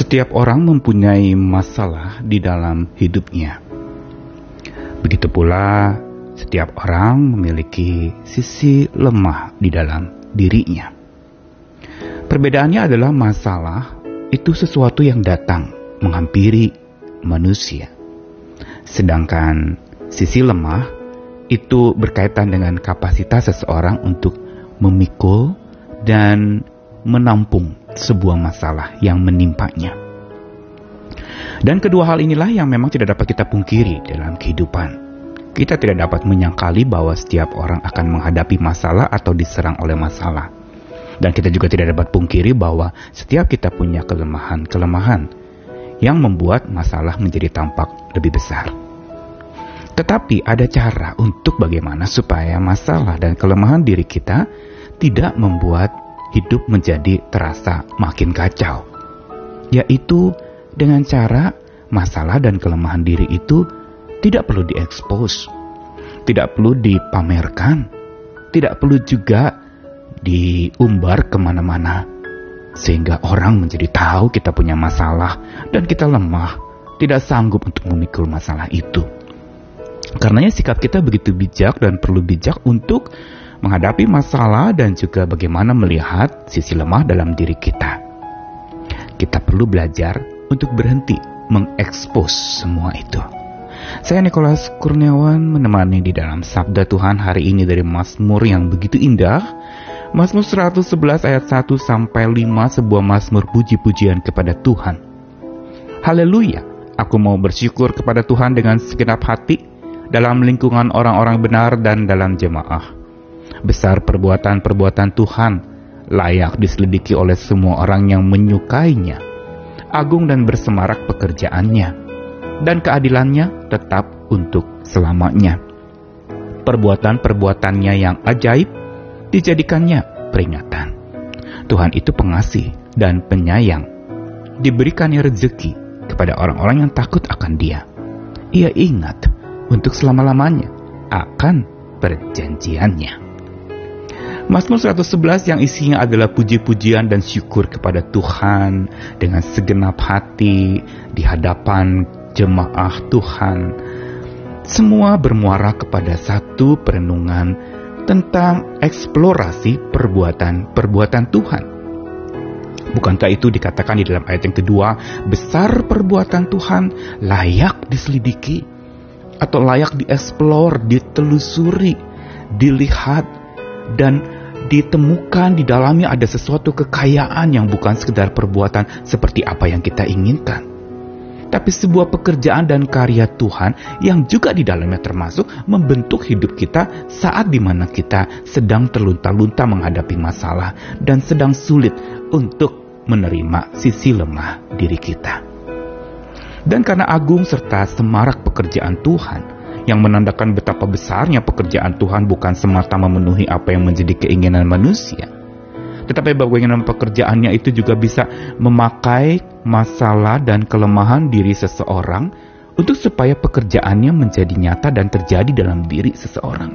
Setiap orang mempunyai masalah di dalam hidupnya. Begitu pula, setiap orang memiliki sisi lemah di dalam dirinya. Perbedaannya adalah masalah itu sesuatu yang datang menghampiri manusia, sedangkan sisi lemah itu berkaitan dengan kapasitas seseorang untuk memikul dan menampung sebuah masalah yang menimpanya. Dan kedua hal inilah yang memang tidak dapat kita pungkiri dalam kehidupan. Kita tidak dapat menyangkali bahwa setiap orang akan menghadapi masalah atau diserang oleh masalah. Dan kita juga tidak dapat pungkiri bahwa setiap kita punya kelemahan-kelemahan yang membuat masalah menjadi tampak lebih besar. Tetapi ada cara untuk bagaimana supaya masalah dan kelemahan diri kita tidak membuat hidup menjadi terasa makin kacau, yaitu dengan cara masalah dan kelemahan diri itu tidak perlu diekspos, tidak perlu dipamerkan, tidak perlu juga diumbar ke mana-mana, sehingga orang menjadi tahu kita punya masalah dan kita lemah, tidak sanggup untuk memikul masalah itu. Karenanya sikap kita begitu bijak dan perlu bijak untuk menghadapi masalah dan juga bagaimana melihat sisi lemah dalam diri kita. Kita perlu belajar untuk berhenti mengekspos semua itu. Saya Nikolas Kurniawan menemani di dalam Sabda Tuhan hari ini dari Mazmur yang begitu indah. Mazmur 111 ayat 1 sampai 5 sebuah mazmur puji-pujian kepada Tuhan. Haleluya, aku mau bersyukur kepada Tuhan dengan segenap hati dalam lingkungan orang-orang benar dan dalam jemaah besar perbuatan-perbuatan Tuhan, layak diselidiki oleh semua orang yang menyukainya. Agung dan bersemarak pekerjaannya, dan keadilannya tetap untuk selamanya. Perbuatan-perbuatannya yang ajaib dijadikannya peringatan. Tuhan itu pengasih dan penyayang. Diberikannya rezeki kepada orang-orang yang takut akan dia. Ia ingat untuk selama-lamanya akan perjanjiannya. Mazmur 111 yang isinya adalah puji-pujian dan syukur kepada Tuhan dengan segenap hati di hadapan jemaah Tuhan. Semua bermuara kepada satu perenungan tentang eksplorasi perbuatan-perbuatan Tuhan. Bukankah itu dikatakan di dalam ayat yang kedua, besar perbuatan Tuhan layak diselidiki atau layak dieksplor, ditelusuri, dilihat dan ditemukan di dalamnya ada sesuatu kekayaan yang bukan sekedar perbuatan seperti apa yang kita inginkan. Tapi sebuah pekerjaan dan karya Tuhan yang juga di dalamnya termasuk membentuk hidup kita saat di mana kita sedang terlunta-lunta menghadapi masalah dan sedang sulit untuk menerima sisi lemah diri kita. Dan karena agung serta semarak pekerjaan Tuhan, yang menandakan betapa besarnya pekerjaan Tuhan bukan semata memenuhi apa yang menjadi keinginan manusia, tetapi bagaimana pekerjaannya itu juga bisa memakai masalah dan kelemahan diri seseorang untuk supaya pekerjaannya menjadi nyata dan terjadi dalam diri seseorang.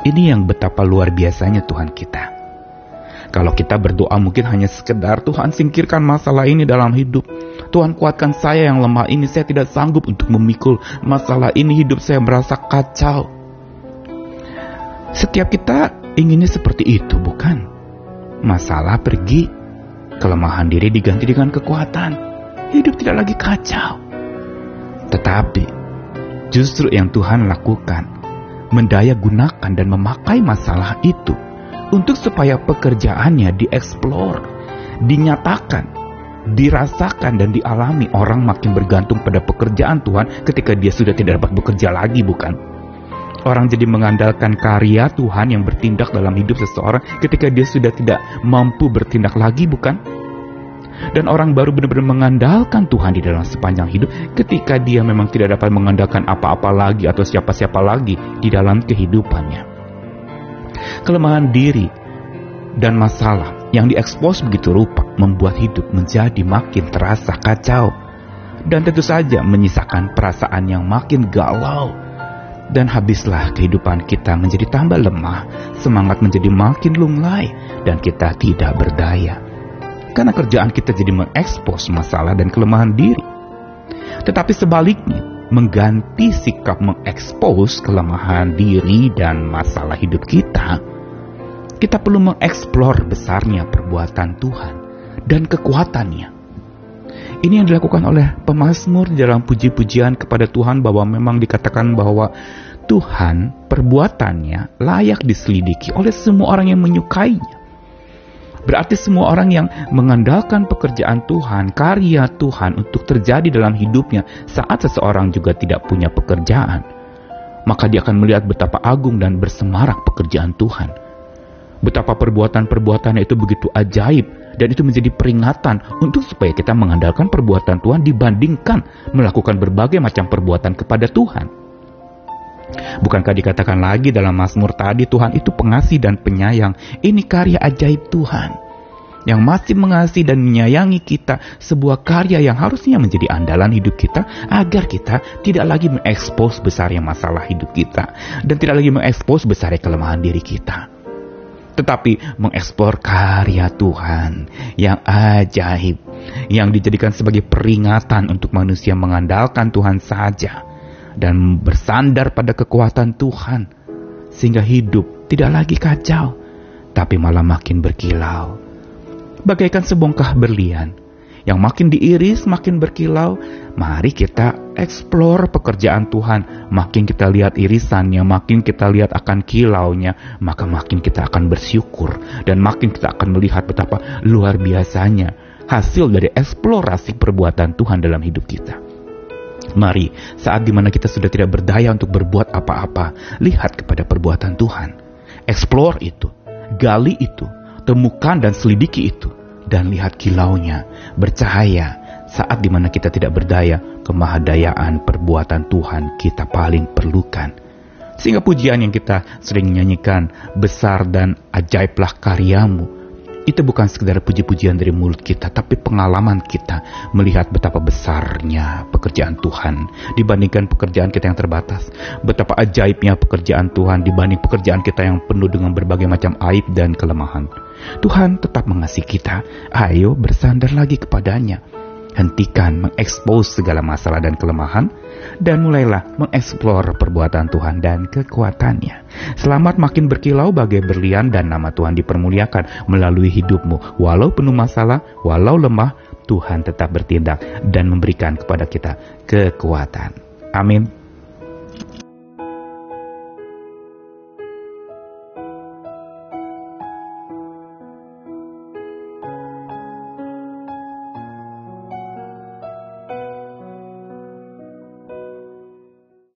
Ini yang betapa luar biasanya Tuhan kita. Kalau kita berdoa mungkin hanya sekedar Tuhan singkirkan masalah ini dalam hidup. Tuhan kuatkan saya yang lemah ini, saya tidak sanggup untuk memikul masalah ini, hidup saya merasa kacau. Setiap kita inginnya seperti itu, bukan? Masalah pergi, kelemahan diri diganti dengan kekuatan. Hidup tidak lagi kacau. Tetapi, justru yang Tuhan lakukan, mendaya gunakan dan memakai masalah itu untuk supaya pekerjaannya dieksplor, dinyatakan, dirasakan dan dialami orang makin bergantung pada pekerjaan Tuhan ketika dia sudah tidak dapat bekerja lagi bukan? Orang jadi mengandalkan karya Tuhan yang bertindak dalam hidup seseorang ketika dia sudah tidak mampu bertindak lagi bukan? Dan orang baru benar-benar mengandalkan Tuhan di dalam sepanjang hidup ketika dia memang tidak dapat mengandalkan apa-apa lagi atau siapa-siapa lagi di dalam kehidupannya. Kelemahan diri dan masalah yang diekspos begitu rupa membuat hidup menjadi makin terasa kacau dan tentu saja menyisakan perasaan yang makin galau dan habislah kehidupan kita menjadi tambah lemah, semangat menjadi makin lunglai dan kita tidak berdaya. Karena kerjaan kita jadi mengekspos masalah dan kelemahan diri. Tetapi sebaliknya, mengganti sikap mengekspos kelemahan diri dan masalah hidup kita, kita perlu mengeksplor besarnya perbuatan Tuhan dan kekuatannya. Ini yang dilakukan oleh pemazmur dalam puji-pujian kepada Tuhan bahwa memang dikatakan bahwa Tuhan perbuatannya layak diselidiki oleh semua orang yang menyukainya. Berarti semua orang yang mengandalkan pekerjaan Tuhan, karya Tuhan untuk terjadi dalam hidupnya saat seseorang juga tidak punya pekerjaan, maka dia akan melihat betapa agung dan bersemarak pekerjaan Tuhan. Betapa perbuatan-perbuatannya itu begitu ajaib dan itu menjadi peringatan untuk supaya kita mengandalkan perbuatan Tuhan dibandingkan melakukan berbagai macam perbuatan kepada Tuhan. Bukankah dikatakan lagi dalam Mazmur tadi Tuhan itu pengasih dan penyayang. Ini karya ajaib Tuhan yang masih mengasihi dan menyayangi kita sebuah karya yang harusnya menjadi andalan hidup kita agar kita tidak lagi mengekspos besarnya masalah hidup kita dan tidak lagi mengekspos besarnya kelemahan diri kita tetapi mengeksplor karya Tuhan yang ajaib yang dijadikan sebagai peringatan untuk manusia mengandalkan Tuhan saja dan bersandar pada kekuatan Tuhan, sehingga hidup tidak lagi kacau, tapi malah makin berkilau. Bagaikan sebongkah berlian yang makin diiris, makin berkilau. Mari kita eksplor pekerjaan Tuhan. Makin kita lihat irisannya, makin kita lihat akan kilaunya, maka makin kita akan bersyukur dan makin kita akan melihat betapa luar biasanya hasil dari eksplorasi perbuatan Tuhan dalam hidup kita. Mari, saat di mana kita sudah tidak berdaya untuk berbuat apa-apa, lihat kepada perbuatan Tuhan. Explore itu, gali itu, temukan dan selidiki itu, dan lihat kilaunya, bercahaya. Saat di mana kita tidak berdaya, kemahadayaan perbuatan Tuhan kita paling perlukan. Sehingga pujian yang kita sering nyanyikan, besar dan ajaiblah karyamu, itu bukan sekedar puji-pujian dari mulut kita, tapi pengalaman kita melihat betapa besarnya pekerjaan Tuhan dibandingkan pekerjaan kita yang terbatas. Betapa ajaibnya pekerjaan Tuhan dibanding pekerjaan kita yang penuh dengan berbagai macam aib dan kelemahan. Tuhan tetap mengasihi kita. Ayo bersandar lagi kepadanya. Hentikan mengekspos segala masalah dan kelemahan dan mulailah mengeksplor perbuatan Tuhan dan kekuatannya. Selamat makin berkilau bagai berlian dan nama Tuhan dipermuliakan melalui hidupmu. Walau penuh masalah, walau lemah, Tuhan tetap bertindak dan memberikan kepada kita kekuatan. Amin.